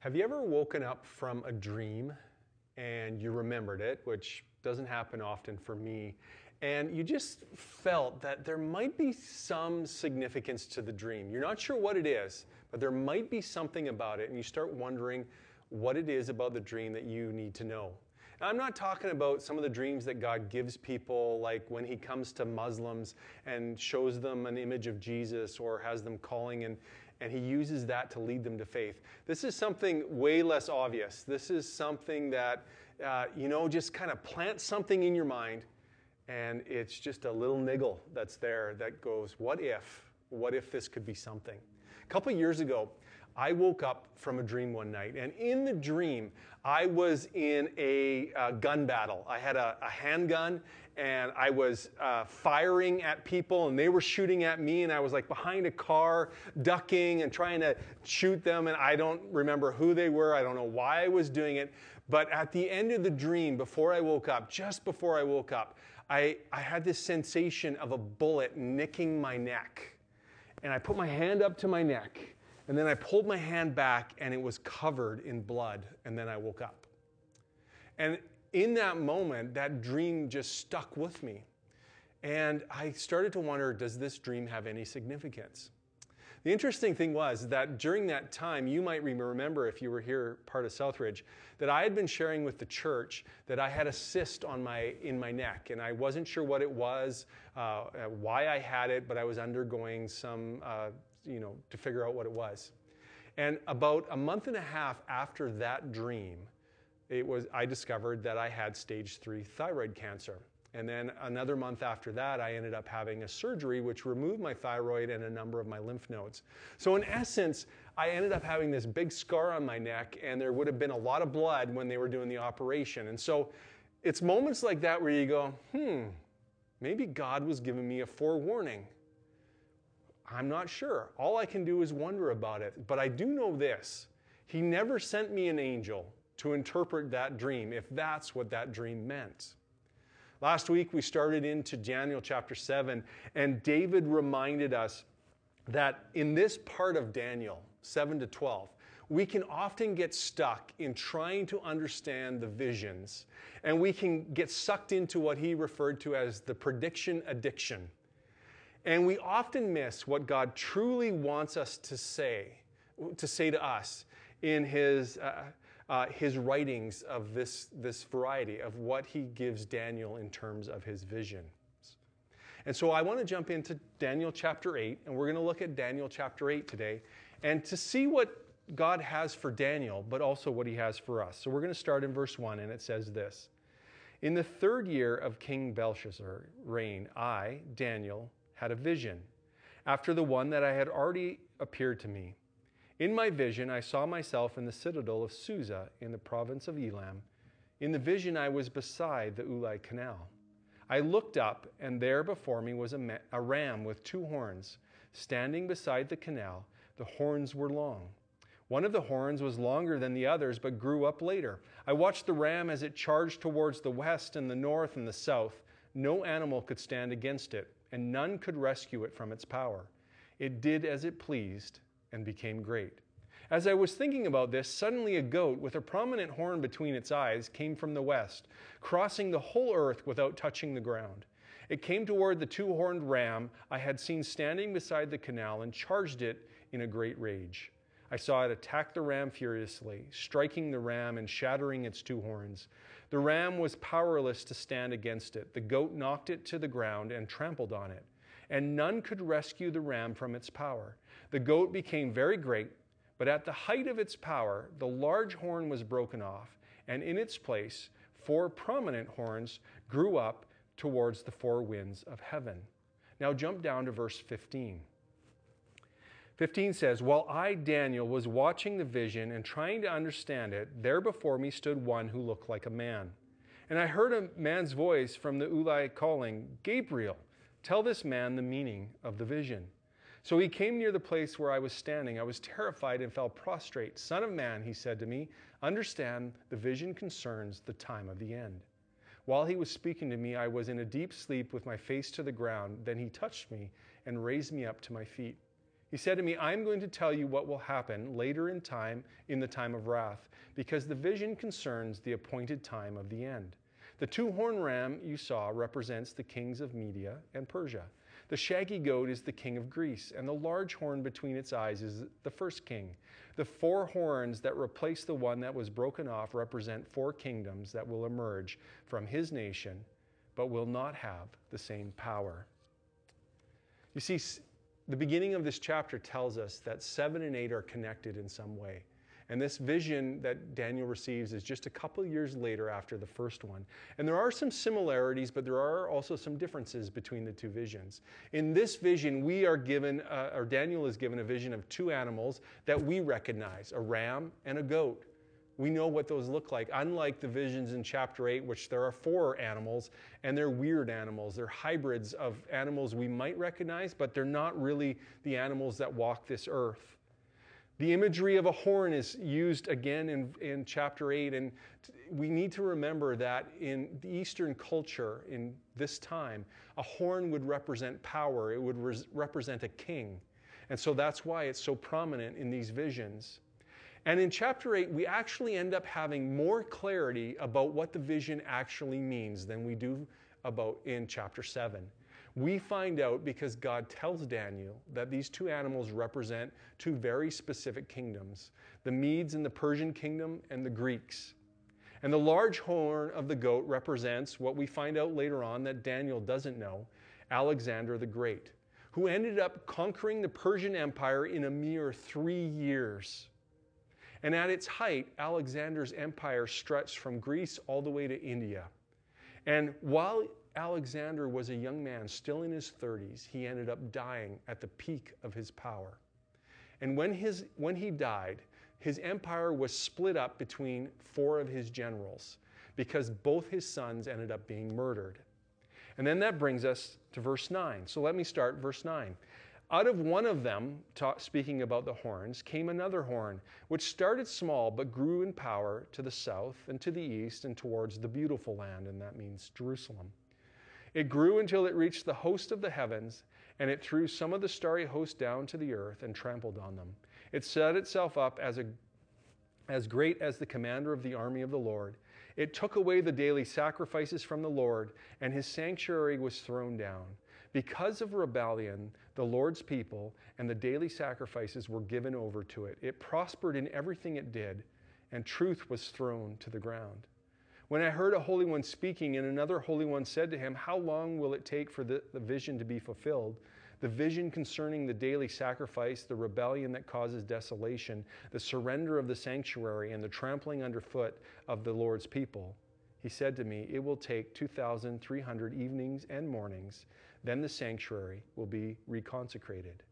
Have you ever woken up from a dream and you remembered it, which doesn't happen often for me, and you just felt that there might be some significance to the dream? You're not sure what it is, but there might be something about it, and you start wondering what it is about the dream that you need to know. I'm not talking about some of the dreams that God gives people, like when He comes to Muslims and shows them an image of Jesus or has them calling and, and He uses that to lead them to faith. This is something way less obvious. This is something that, uh, you know, just kind of plants something in your mind and it's just a little niggle that's there that goes, what if? What if this could be something? A couple years ago, I woke up from a dream one night, and in the dream, I was in a uh, gun battle. I had a, a handgun, and I was uh, firing at people, and they were shooting at me, and I was like behind a car, ducking and trying to shoot them, and I don't remember who they were. I don't know why I was doing it. But at the end of the dream, before I woke up, just before I woke up, I, I had this sensation of a bullet nicking my neck. And I put my hand up to my neck and then I pulled my hand back and it was covered in blood. And then I woke up. And in that moment, that dream just stuck with me. And I started to wonder does this dream have any significance? The interesting thing was that during that time, you might remember if you were here part of Southridge, that I had been sharing with the church that I had a cyst on my in my neck, and I wasn't sure what it was, uh, why I had it, but I was undergoing some uh, you know, to figure out what it was. And about a month and a half after that dream, it was, I discovered that I had stage three thyroid cancer. And then another month after that, I ended up having a surgery which removed my thyroid and a number of my lymph nodes. So, in essence, I ended up having this big scar on my neck, and there would have been a lot of blood when they were doing the operation. And so, it's moments like that where you go, hmm, maybe God was giving me a forewarning. I'm not sure. All I can do is wonder about it. But I do know this He never sent me an angel to interpret that dream, if that's what that dream meant. Last week we started into Daniel chapter 7, and David reminded us that in this part of Daniel, 7 to 12, we can often get stuck in trying to understand the visions, and we can get sucked into what he referred to as the prediction addiction. And we often miss what God truly wants us to say, to say to us in his, uh, uh, his writings of this, this variety of what he gives Daniel in terms of his visions. And so I want to jump into Daniel chapter 8, and we're going to look at Daniel chapter 8 today, and to see what God has for Daniel, but also what he has for us. So we're going to start in verse 1, and it says this In the third year of King Belshazzar reign, I, Daniel, had a vision, after the one that I had already appeared to me. In my vision, I saw myself in the citadel of Susa in the province of Elam. In the vision, I was beside the Ulai Canal. I looked up, and there before me was a, ma- a ram with two horns, standing beside the canal. The horns were long. One of the horns was longer than the others, but grew up later. I watched the ram as it charged towards the west and the north and the south. No animal could stand against it and none could rescue it from its power. It did as it pleased and became great. As I was thinking about this, suddenly a goat with a prominent horn between its eyes came from the west, crossing the whole earth without touching the ground. It came toward the two horned ram I had seen standing beside the canal and charged it in a great rage. I saw it attack the ram furiously, striking the ram and shattering its two horns. The ram was powerless to stand against it. The goat knocked it to the ground and trampled on it, and none could rescue the ram from its power. The goat became very great, but at the height of its power, the large horn was broken off, and in its place, four prominent horns grew up towards the four winds of heaven. Now jump down to verse 15. 15 says, While I, Daniel, was watching the vision and trying to understand it, there before me stood one who looked like a man. And I heard a man's voice from the Ulai calling, Gabriel, tell this man the meaning of the vision. So he came near the place where I was standing. I was terrified and fell prostrate. Son of man, he said to me, understand the vision concerns the time of the end. While he was speaking to me, I was in a deep sleep with my face to the ground. Then he touched me and raised me up to my feet. He said to me, I'm going to tell you what will happen later in time, in the time of wrath, because the vision concerns the appointed time of the end. The two horn ram you saw represents the kings of Media and Persia. The shaggy goat is the king of Greece, and the large horn between its eyes is the first king. The four horns that replace the one that was broken off represent four kingdoms that will emerge from his nation, but will not have the same power. You see, the beginning of this chapter tells us that seven and eight are connected in some way. And this vision that Daniel receives is just a couple years later after the first one. And there are some similarities, but there are also some differences between the two visions. In this vision, we are given, uh, or Daniel is given a vision of two animals that we recognize a ram and a goat. We know what those look like, unlike the visions in chapter 8, which there are four animals, and they're weird animals. They're hybrids of animals we might recognize, but they're not really the animals that walk this earth. The imagery of a horn is used again in, in chapter 8, and we need to remember that in the Eastern culture in this time, a horn would represent power, it would res- represent a king. And so that's why it's so prominent in these visions. And in chapter 8, we actually end up having more clarity about what the vision actually means than we do about in chapter 7. We find out because God tells Daniel that these two animals represent two very specific kingdoms the Medes and the Persian kingdom, and the Greeks. And the large horn of the goat represents what we find out later on that Daniel doesn't know Alexander the Great, who ended up conquering the Persian Empire in a mere three years. And at its height, Alexander's empire stretched from Greece all the way to India. And while Alexander was a young man, still in his 30s, he ended up dying at the peak of his power. And when, his, when he died, his empire was split up between four of his generals because both his sons ended up being murdered. And then that brings us to verse 9. So let me start verse 9. Out of one of them, speaking about the horns, came another horn, which started small but grew in power to the south and to the east and towards the beautiful land, and that means Jerusalem. It grew until it reached the host of the heavens, and it threw some of the starry host down to the earth and trampled on them. It set itself up as, a, as great as the commander of the army of the Lord. It took away the daily sacrifices from the Lord, and his sanctuary was thrown down. Because of rebellion, the Lord's people and the daily sacrifices were given over to it. It prospered in everything it did, and truth was thrown to the ground. When I heard a Holy One speaking, and another Holy One said to him, How long will it take for the, the vision to be fulfilled? The vision concerning the daily sacrifice, the rebellion that causes desolation, the surrender of the sanctuary, and the trampling underfoot of the Lord's people. He said to me, It will take 2,300 evenings and mornings then the sanctuary will be reconsecrated.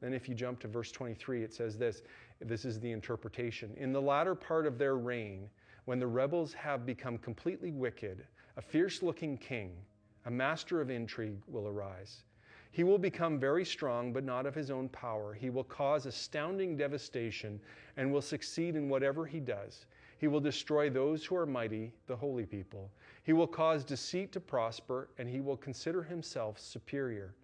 Then, if you jump to verse 23, it says this this is the interpretation. In the latter part of their reign, when the rebels have become completely wicked, a fierce looking king, a master of intrigue, will arise. He will become very strong, but not of his own power. He will cause astounding devastation and will succeed in whatever he does. He will destroy those who are mighty, the holy people. He will cause deceit to prosper, and he will consider himself superior.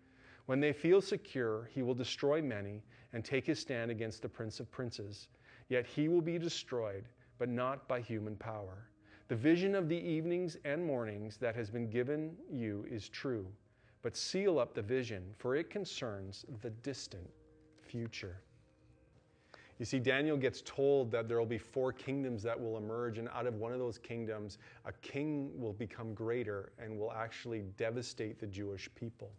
When they feel secure, he will destroy many and take his stand against the Prince of Princes. Yet he will be destroyed, but not by human power. The vision of the evenings and mornings that has been given you is true, but seal up the vision, for it concerns the distant future. You see, Daniel gets told that there will be four kingdoms that will emerge, and out of one of those kingdoms, a king will become greater and will actually devastate the Jewish people.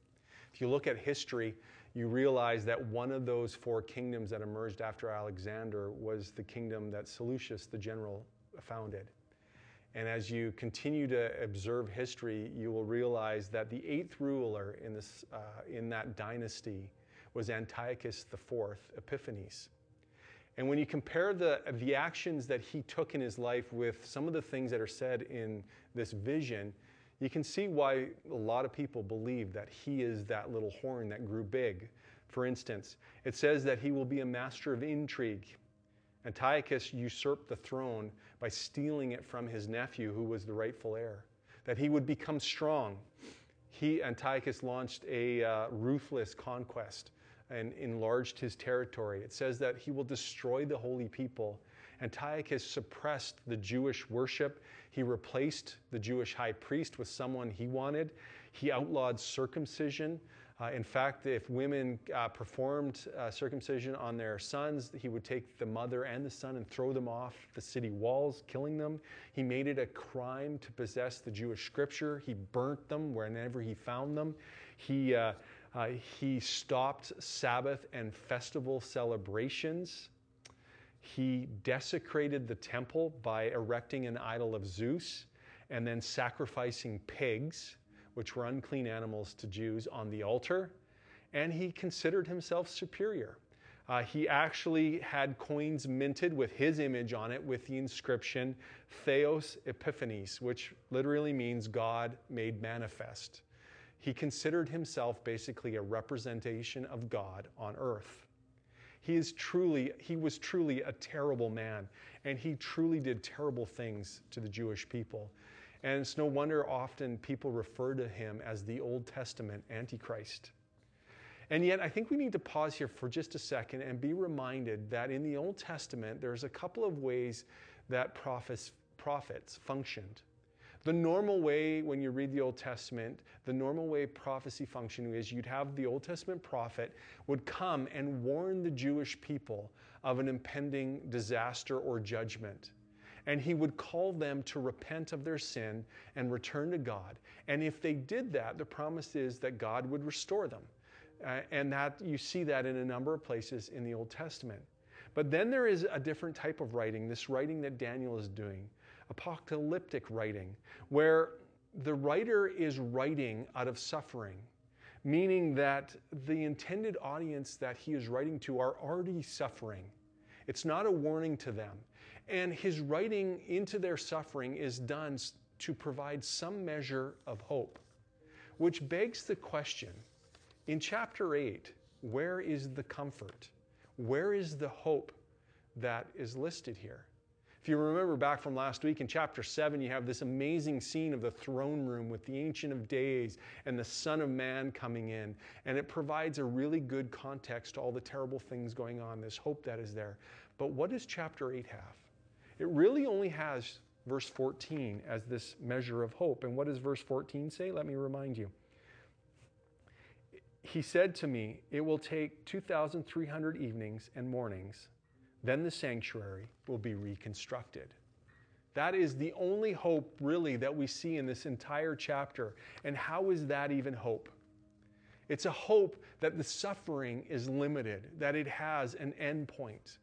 If you look at history, you realize that one of those four kingdoms that emerged after Alexander was the kingdom that Seleucus, the general, founded. And as you continue to observe history, you will realize that the eighth ruler in, this, uh, in that dynasty was Antiochus IV Epiphanes. And when you compare the, the actions that he took in his life with some of the things that are said in this vision, you can see why a lot of people believe that he is that little horn that grew big. For instance, it says that he will be a master of intrigue. Antiochus usurped the throne by stealing it from his nephew, who was the rightful heir. That he would become strong. He, Antiochus, launched a uh, ruthless conquest and enlarged his territory. It says that he will destroy the holy people. Antiochus suppressed the Jewish worship. He replaced the Jewish high priest with someone he wanted. He outlawed circumcision. Uh, in fact, if women uh, performed uh, circumcision on their sons, he would take the mother and the son and throw them off the city walls, killing them. He made it a crime to possess the Jewish scripture. He burnt them whenever he found them. He, uh, uh, he stopped Sabbath and festival celebrations. He desecrated the temple by erecting an idol of Zeus and then sacrificing pigs which were unclean animals to Jews, on the altar, and he considered himself superior. Uh, he actually had coins minted with his image on it with the inscription Theos Epiphanes, which literally means God made manifest. He considered himself basically a representation of God on earth. He is truly he was truly a terrible man and he truly did terrible things to the Jewish people. And it's no wonder often people refer to him as the Old Testament Antichrist. And yet, I think we need to pause here for just a second and be reminded that in the Old Testament, there's a couple of ways that prophets, prophets functioned. The normal way, when you read the Old Testament, the normal way prophecy functioned is you'd have the Old Testament prophet would come and warn the Jewish people of an impending disaster or judgment and he would call them to repent of their sin and return to God. And if they did that, the promise is that God would restore them. Uh, and that you see that in a number of places in the Old Testament. But then there is a different type of writing, this writing that Daniel is doing, apocalyptic writing, where the writer is writing out of suffering, meaning that the intended audience that he is writing to are already suffering. It's not a warning to them. And his writing into their suffering is done to provide some measure of hope, which begs the question in chapter 8, where is the comfort? Where is the hope that is listed here? If you remember back from last week in chapter 7, you have this amazing scene of the throne room with the Ancient of Days and the Son of Man coming in. And it provides a really good context to all the terrible things going on, this hope that is there. But what does chapter 8 have? It really only has verse 14 as this measure of hope. And what does verse 14 say? Let me remind you. He said to me, It will take 2,300 evenings and mornings, then the sanctuary will be reconstructed. That is the only hope, really, that we see in this entire chapter. And how is that even hope? It's a hope that the suffering is limited, that it has an end point.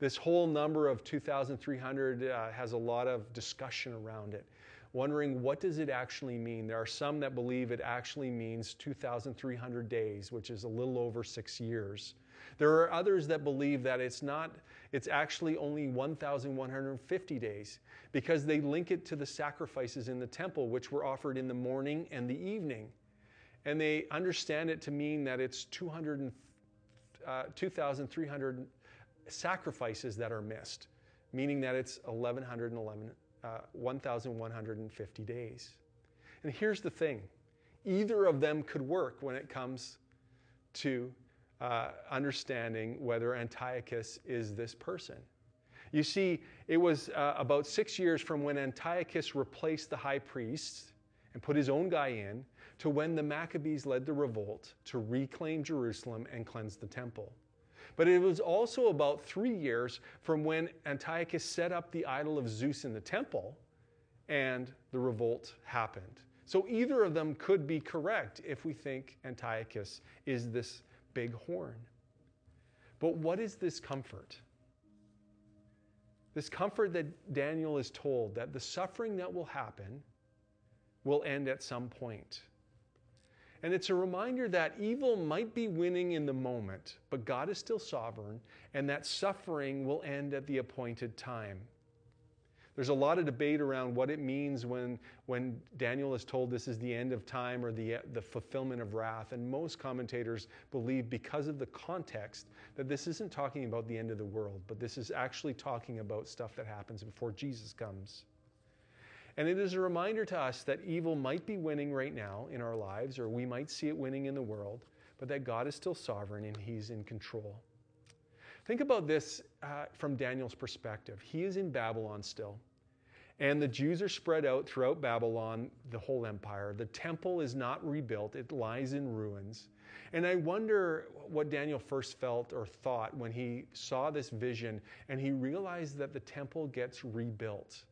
This whole number of 2,300 uh, has a lot of discussion around it, wondering what does it actually mean. There are some that believe it actually means 2,300 days, which is a little over six years. There are others that believe that it's not, it's actually only 1,150 days because they link it to the sacrifices in the temple, which were offered in the morning and the evening. And they understand it to mean that it's 200, uh, 2,300 sacrifices that are missed, meaning that it's 1111, uh, 1,150 days. And here's the thing either of them could work when it comes to uh, understanding whether Antiochus is this person. You see, it was uh, about six years from when Antiochus replaced the high priest and put his own guy in to when the Maccabees led the revolt to reclaim Jerusalem and cleanse the temple. But it was also about three years from when Antiochus set up the idol of Zeus in the temple and the revolt happened. So either of them could be correct if we think Antiochus is this big horn. But what is this comfort? This comfort that Daniel is told that the suffering that will happen will end at some point. And it's a reminder that evil might be winning in the moment, but God is still sovereign, and that suffering will end at the appointed time. There's a lot of debate around what it means when, when Daniel is told this is the end of time or the, the fulfillment of wrath. And most commentators believe, because of the context, that this isn't talking about the end of the world, but this is actually talking about stuff that happens before Jesus comes. And it is a reminder to us that evil might be winning right now in our lives, or we might see it winning in the world, but that God is still sovereign and He's in control. Think about this uh, from Daniel's perspective. He is in Babylon still. And the Jews are spread out throughout Babylon, the whole empire. The temple is not rebuilt, it lies in ruins. And I wonder what Daniel first felt or thought when he saw this vision and he realized that the temple gets rebuilt.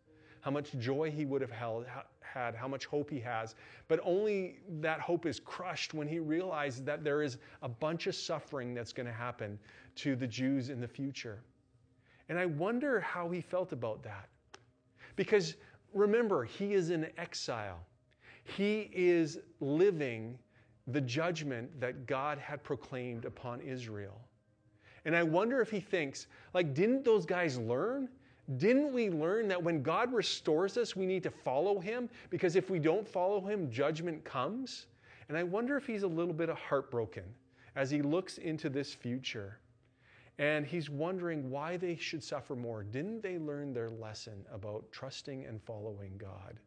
How much joy he would have held, had, how much hope he has. But only that hope is crushed when he realizes that there is a bunch of suffering that's going to happen to the Jews in the future. And I wonder how he felt about that. Because remember, he is in exile, he is living the judgment that God had proclaimed upon Israel. And I wonder if he thinks, like, didn't those guys learn? Didn't we learn that when God restores us, we need to follow him? Because if we don't follow him, judgment comes. And I wonder if he's a little bit heartbroken as he looks into this future. And he's wondering why they should suffer more. Didn't they learn their lesson about trusting and following God?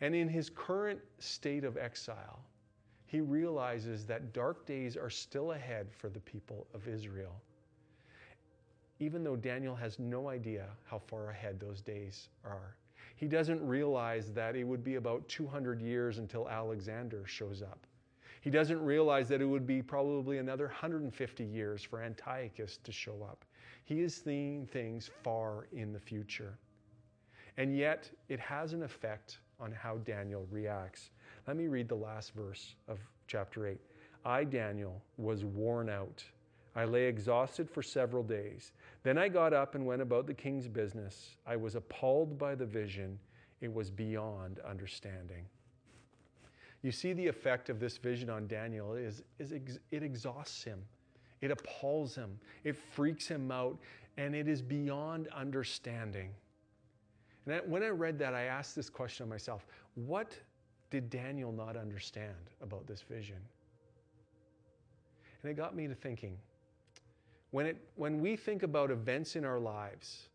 And in his current state of exile, he realizes that dark days are still ahead for the people of Israel. Even though Daniel has no idea how far ahead those days are, he doesn't realize that it would be about 200 years until Alexander shows up. He doesn't realize that it would be probably another 150 years for Antiochus to show up. He is seeing things far in the future. And yet, it has an effect on how Daniel reacts. Let me read the last verse of chapter 8. I, Daniel, was worn out. I lay exhausted for several days. Then I got up and went about the king's business. I was appalled by the vision, it was beyond understanding. You see the effect of this vision on Daniel is, is ex- it exhausts him. It appalls him. It freaks him out, and it is beyond understanding. And I, when I read that, I asked this question of myself What did Daniel not understand about this vision? And it got me to thinking when, it, when we think about events in our lives,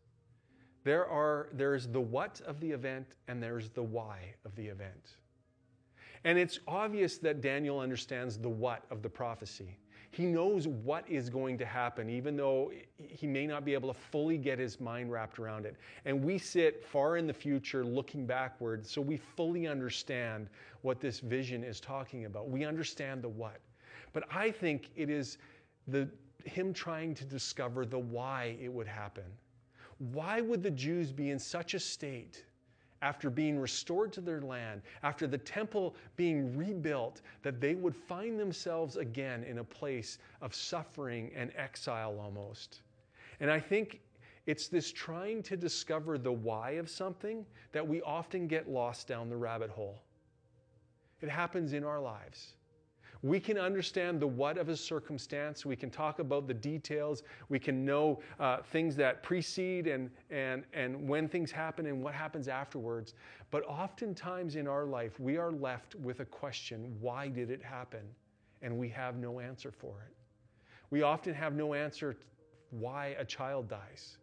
there are, there's the what of the event and there's the why of the event. And it's obvious that Daniel understands the what of the prophecy. He knows what is going to happen, even though he may not be able to fully get his mind wrapped around it. And we sit far in the future looking backward, so we fully understand what this vision is talking about. We understand the what. But I think it is the, him trying to discover the why it would happen. Why would the Jews be in such a state after being restored to their land, after the temple being rebuilt, that they would find themselves again in a place of suffering and exile almost. And I think it's this trying to discover the why of something that we often get lost down the rabbit hole. It happens in our lives. We can understand the what of a circumstance. We can talk about the details. We can know uh, things that precede and, and, and when things happen and what happens afterwards. But oftentimes in our life, we are left with a question why did it happen? And we have no answer for it. We often have no answer why a child dies.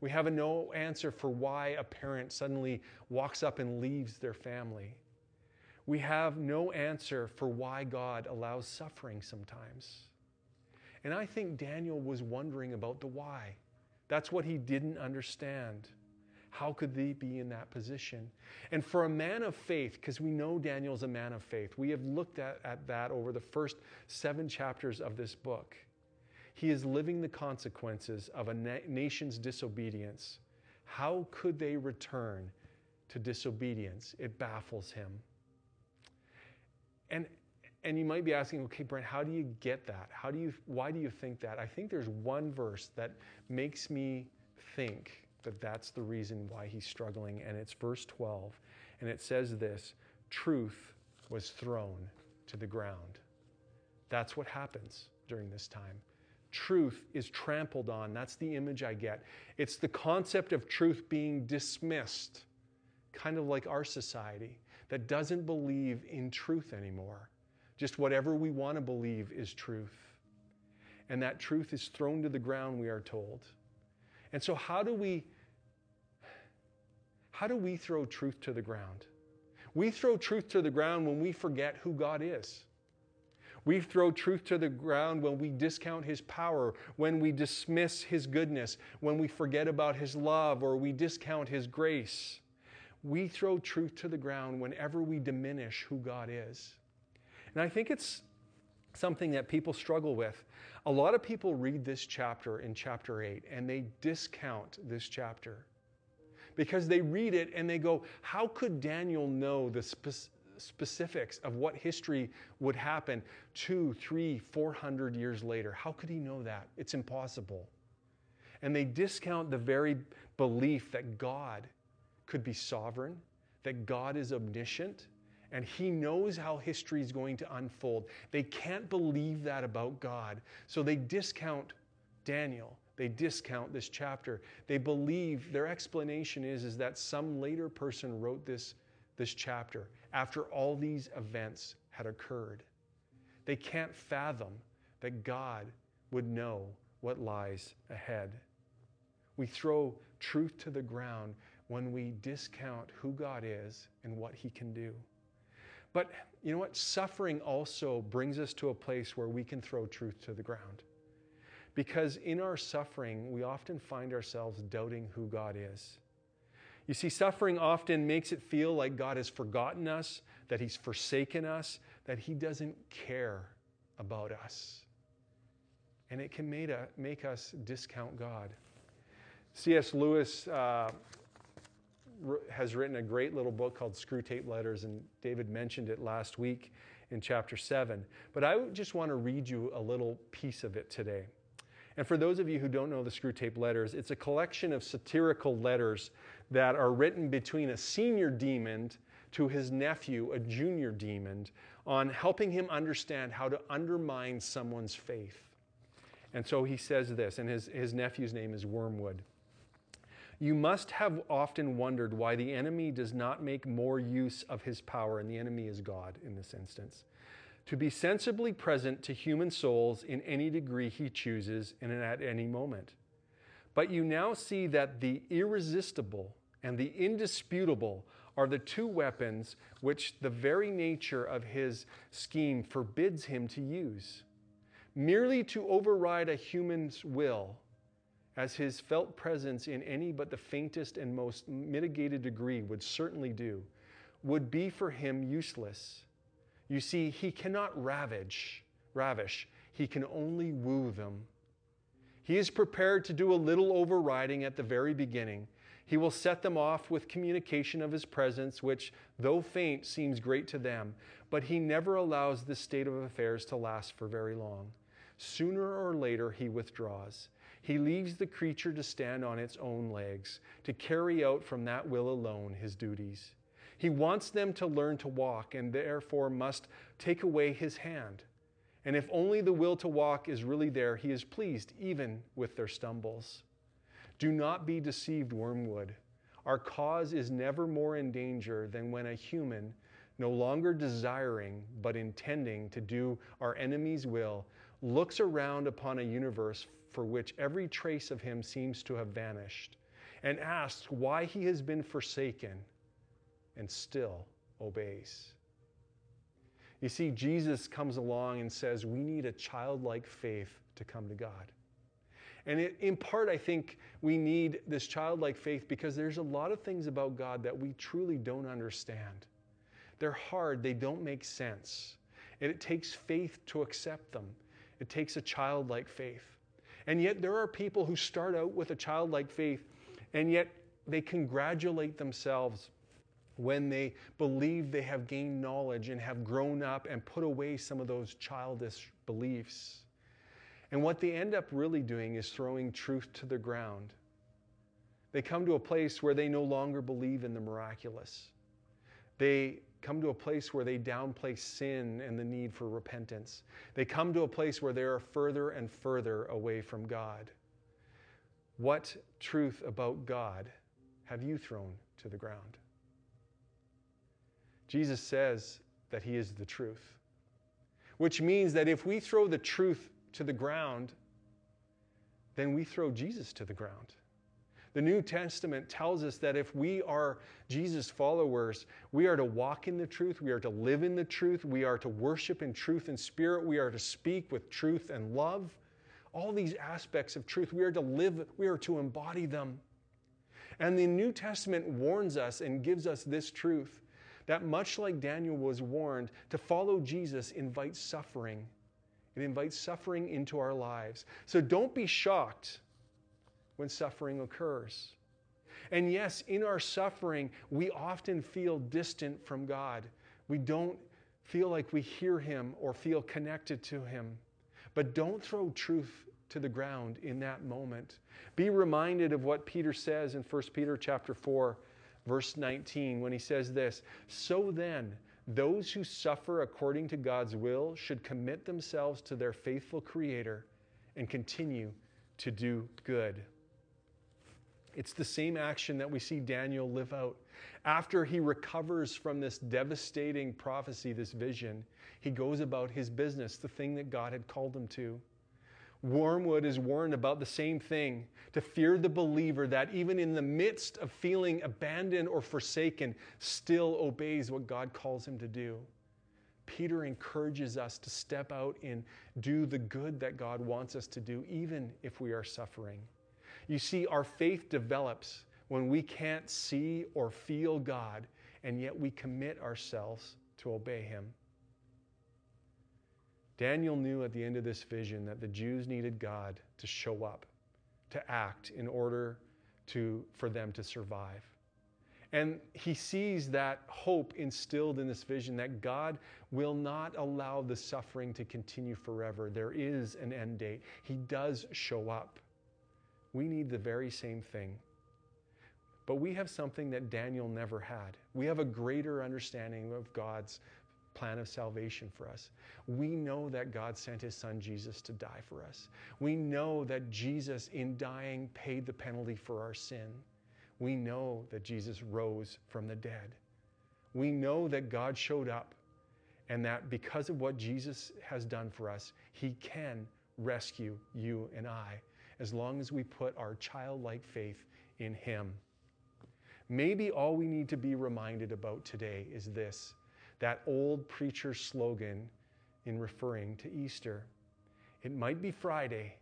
We have no answer for why a parent suddenly walks up and leaves their family. We have no answer for why God allows suffering sometimes. And I think Daniel was wondering about the why. That's what he didn't understand. How could they be in that position? And for a man of faith, because we know Daniel's a man of faith, we have looked at, at that over the first seven chapters of this book. He is living the consequences of a na- nation's disobedience. How could they return to disobedience? It baffles him. And and you might be asking, okay, Brent, how do you get that? How do you why do you think that? I think there's one verse that makes me think that that's the reason why he's struggling and it's verse 12. And it says this, truth was thrown to the ground. That's what happens during this time. Truth is trampled on. That's the image I get. It's the concept of truth being dismissed, kind of like our society that doesn't believe in truth anymore. Just whatever we want to believe is truth. And that truth is thrown to the ground, we are told. And so, how do we. How do we throw truth to the ground? We throw truth to the ground when we forget who God is. We throw truth to the ground when we discount his power, when we dismiss his goodness, when we forget about his love, or we discount his grace. We throw truth to the ground whenever we diminish who God is. And I think it's something that people struggle with. A lot of people read this chapter in chapter 8 and they discount this chapter because they read it and they go, How could Daniel know the spe- specifics of what history would happen two, three, four hundred years later? How could he know that? It's impossible. And they discount the very belief that God could be sovereign, that God is omniscient, and he knows how history is going to unfold. They can't believe that about God. So they discount Daniel. They discount this chapter. They believe their explanation is, is that some later person wrote this, this chapter after all these events had occurred. They can't fathom that God would know what lies ahead. We throw truth to the ground when we discount who God is and what He can do. But you know what? Suffering also brings us to a place where we can throw truth to the ground. Because in our suffering, we often find ourselves doubting who God is. You see, suffering often makes it feel like God has forgotten us, that He's forsaken us, that He doesn't care about us. And it can make, a, make us discount God. C.S. Lewis uh, has written a great little book called Screwtape Letters, and David mentioned it last week in chapter 7. But I just want to read you a little piece of it today. And for those of you who don't know the Screwtape Letters, it's a collection of satirical letters that are written between a senior demon to his nephew, a junior demon, on helping him understand how to undermine someone's faith. And so he says this, and his, his nephew's name is Wormwood. You must have often wondered why the enemy does not make more use of his power, and the enemy is God in this instance, to be sensibly present to human souls in any degree he chooses and at any moment. But you now see that the irresistible and the indisputable are the two weapons which the very nature of his scheme forbids him to use. Merely to override a human's will as his felt presence in any but the faintest and most mitigated degree would certainly do, would be for him useless. You see, he cannot ravage, ravish, he can only woo them. He is prepared to do a little overriding at the very beginning. He will set them off with communication of his presence, which, though faint, seems great to them, but he never allows this state of affairs to last for very long. Sooner or later, he withdraws. He leaves the creature to stand on its own legs, to carry out from that will alone his duties. He wants them to learn to walk and therefore must take away his hand. And if only the will to walk is really there, he is pleased even with their stumbles. Do not be deceived, Wormwood. Our cause is never more in danger than when a human, no longer desiring but intending to do our enemy's will, looks around upon a universe for which every trace of him seems to have vanished, and asks why he has been forsaken and still obeys. You see, Jesus comes along and says, We need a childlike faith to come to God. And it, in part, I think we need this childlike faith because there's a lot of things about God that we truly don't understand. They're hard, they don't make sense. And it takes faith to accept them, it takes a childlike faith. And yet, there are people who start out with a childlike faith, and yet they congratulate themselves when they believe they have gained knowledge and have grown up and put away some of those childish beliefs. And what they end up really doing is throwing truth to the ground. They come to a place where they no longer believe in the miraculous. They come to a place where they downplay sin and the need for repentance. They come to a place where they are further and further away from God. What truth about God have you thrown to the ground? Jesus says that He is the truth, which means that if we throw the truth to the ground, then we throw Jesus to the ground. The New Testament tells us that if we are Jesus followers, we are to walk in the truth, we are to live in the truth, we are to worship in truth and spirit, we are to speak with truth and love. All these aspects of truth, we are to live, we are to embody them. And the New Testament warns us and gives us this truth that much like Daniel was warned, to follow Jesus invites suffering. It invites suffering into our lives. So don't be shocked when suffering occurs. And yes, in our suffering, we often feel distant from God. We don't feel like we hear Him or feel connected to Him. But don't throw truth to the ground in that moment. Be reminded of what Peter says in 1 Peter chapter 4 verse 19 when he says this, "So then, those who suffer according to God's will should commit themselves to their faithful creator and continue to do good." It's the same action that we see Daniel live out. After he recovers from this devastating prophecy, this vision, he goes about his business, the thing that God had called him to. Wormwood is warned about the same thing to fear the believer that even in the midst of feeling abandoned or forsaken, still obeys what God calls him to do. Peter encourages us to step out and do the good that God wants us to do, even if we are suffering. You see, our faith develops when we can't see or feel God, and yet we commit ourselves to obey Him. Daniel knew at the end of this vision that the Jews needed God to show up, to act in order to, for them to survive. And he sees that hope instilled in this vision that God will not allow the suffering to continue forever. There is an end date. He does show up. We need the very same thing. But we have something that Daniel never had. We have a greater understanding of God's plan of salvation for us. We know that God sent his son Jesus to die for us. We know that Jesus, in dying, paid the penalty for our sin. We know that Jesus rose from the dead. We know that God showed up and that because of what Jesus has done for us, he can rescue you and I as long as we put our childlike faith in him. Maybe all we need to be reminded about today is this that old preacher slogan in referring to Easter. It might be Friday,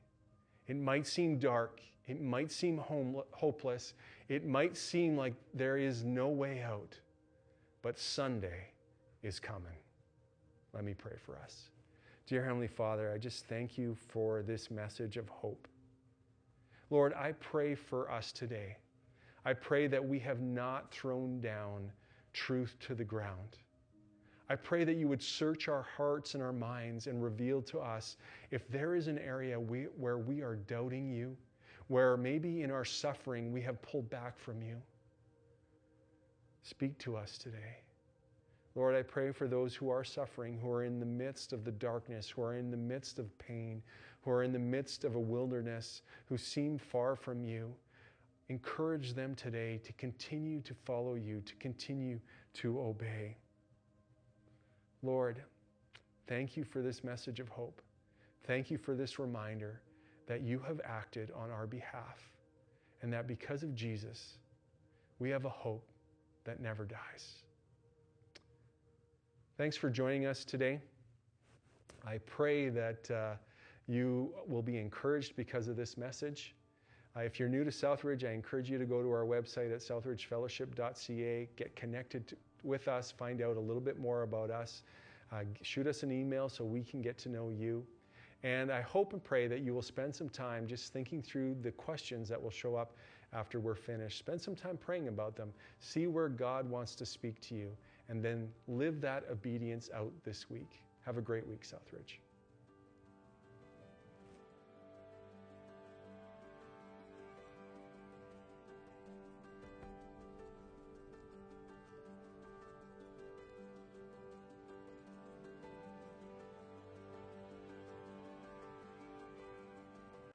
it might seem dark, it might seem home, hopeless, it might seem like there is no way out, but Sunday is coming. Let me pray for us. Dear Heavenly Father, I just thank you for this message of hope. Lord, I pray for us today. I pray that we have not thrown down truth to the ground. I pray that you would search our hearts and our minds and reveal to us if there is an area we, where we are doubting you, where maybe in our suffering we have pulled back from you. Speak to us today. Lord, I pray for those who are suffering, who are in the midst of the darkness, who are in the midst of pain, who are in the midst of a wilderness, who seem far from you. Encourage them today to continue to follow you, to continue to obey. Lord, thank you for this message of hope. Thank you for this reminder that you have acted on our behalf and that because of Jesus, we have a hope that never dies. Thanks for joining us today. I pray that uh, you will be encouraged because of this message. Uh, if you're new to Southridge, I encourage you to go to our website at southridgefellowship.ca, get connected to, with us, find out a little bit more about us. Uh, shoot us an email so we can get to know you. And I hope and pray that you will spend some time just thinking through the questions that will show up after we're finished. Spend some time praying about them. See where God wants to speak to you, and then live that obedience out this week. Have a great week, Southridge.